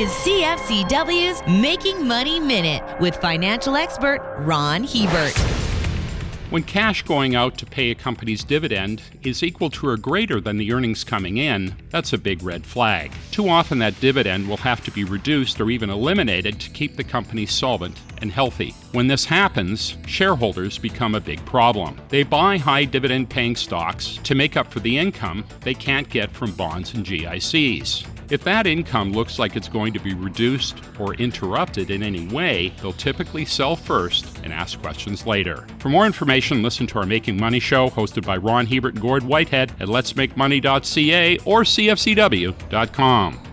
is CFCW's Making Money Minute with financial expert Ron Hebert. When cash going out to pay a company's dividend is equal to or greater than the earnings coming in, that's a big red flag. Too often, that dividend will have to be reduced or even eliminated to keep the company solvent and healthy. When this happens, shareholders become a big problem. They buy high dividend paying stocks to make up for the income they can't get from bonds and GICs. If that income looks like it's going to be reduced or interrupted in any way, they'll typically sell first and ask questions later. For more information, listen to our Making Money show hosted by Ron Hebert and Gord Whitehead at letsmakemoney.ca or cfcw.com.